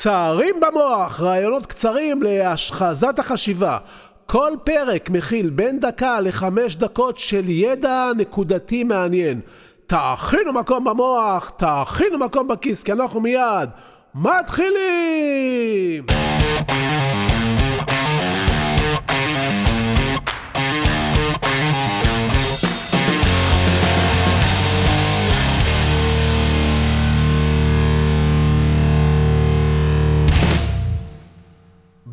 קצרים במוח, רעיונות קצרים להשחזת החשיבה. כל פרק מכיל בין דקה לחמש דקות של ידע נקודתי מעניין. תאכינו מקום במוח, תאכינו מקום בכיס, כי אנחנו מיד מתחילים!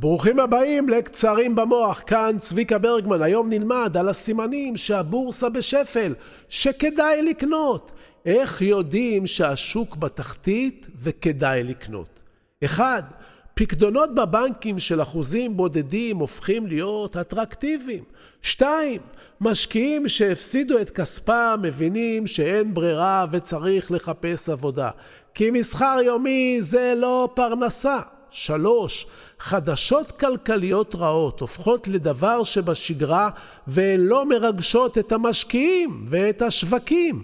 ברוכים הבאים לקצרים במוח, כאן צביקה ברגמן. היום נלמד על הסימנים שהבורסה בשפל, שכדאי לקנות. איך יודעים שהשוק בתחתית וכדאי לקנות? אחד, פקדונות בבנקים של אחוזים בודדים הופכים להיות אטרקטיביים. שתיים, משקיעים שהפסידו את כספם מבינים שאין ברירה וצריך לחפש עבודה. כי מסחר יומי זה לא פרנסה. שלוש, חדשות כלכליות רעות הופכות לדבר שבשגרה והן לא מרגשות את המשקיעים ואת השווקים.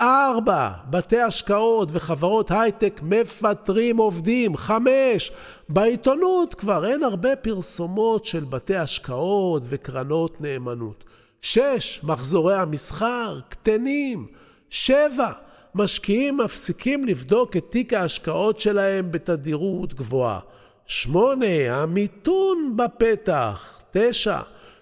ארבע, בתי השקעות וחברות הייטק מפטרים עובדים. חמש, בעיתונות כבר אין הרבה פרסומות של בתי השקעות וקרנות נאמנות. שש, מחזורי המסחר קטנים. שבע, משקיעים מפסיקים לבדוק את תיק ההשקעות שלהם בתדירות גבוהה. שמונה, המיתון בפתח. תשע,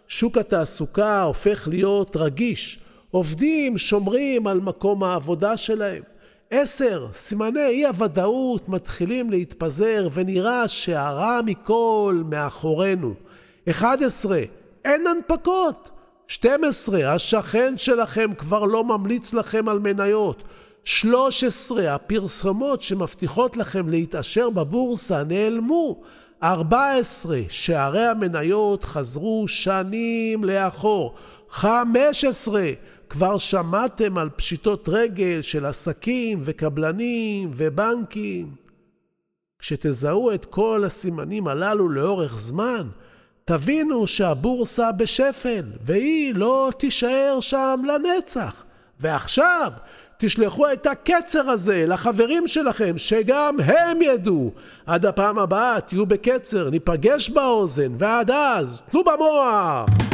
שוק התעסוקה הופך להיות רגיש. עובדים שומרים על מקום העבודה שלהם. עשר, סימני אי הוודאות מתחילים להתפזר ונראה שהרע מכל מאחורינו. אחד עשרה, אין הנפקות. 12. השכן שלכם כבר לא ממליץ לכם על מניות. 13. הפרסומות שמבטיחות לכם להתעשר בבורסה נעלמו. 14. שערי המניות חזרו שנים לאחור. 15. כבר שמעתם על פשיטות רגל של עסקים וקבלנים ובנקים. כשתזהו את כל הסימנים הללו לאורך זמן, תבינו שהבורסה בשפל, והיא לא תישאר שם לנצח. ועכשיו, תשלחו את הקצר הזה לחברים שלכם, שגם הם ידעו. עד הפעם הבאה תהיו בקצר, ניפגש באוזן, ועד אז, תנו במוח!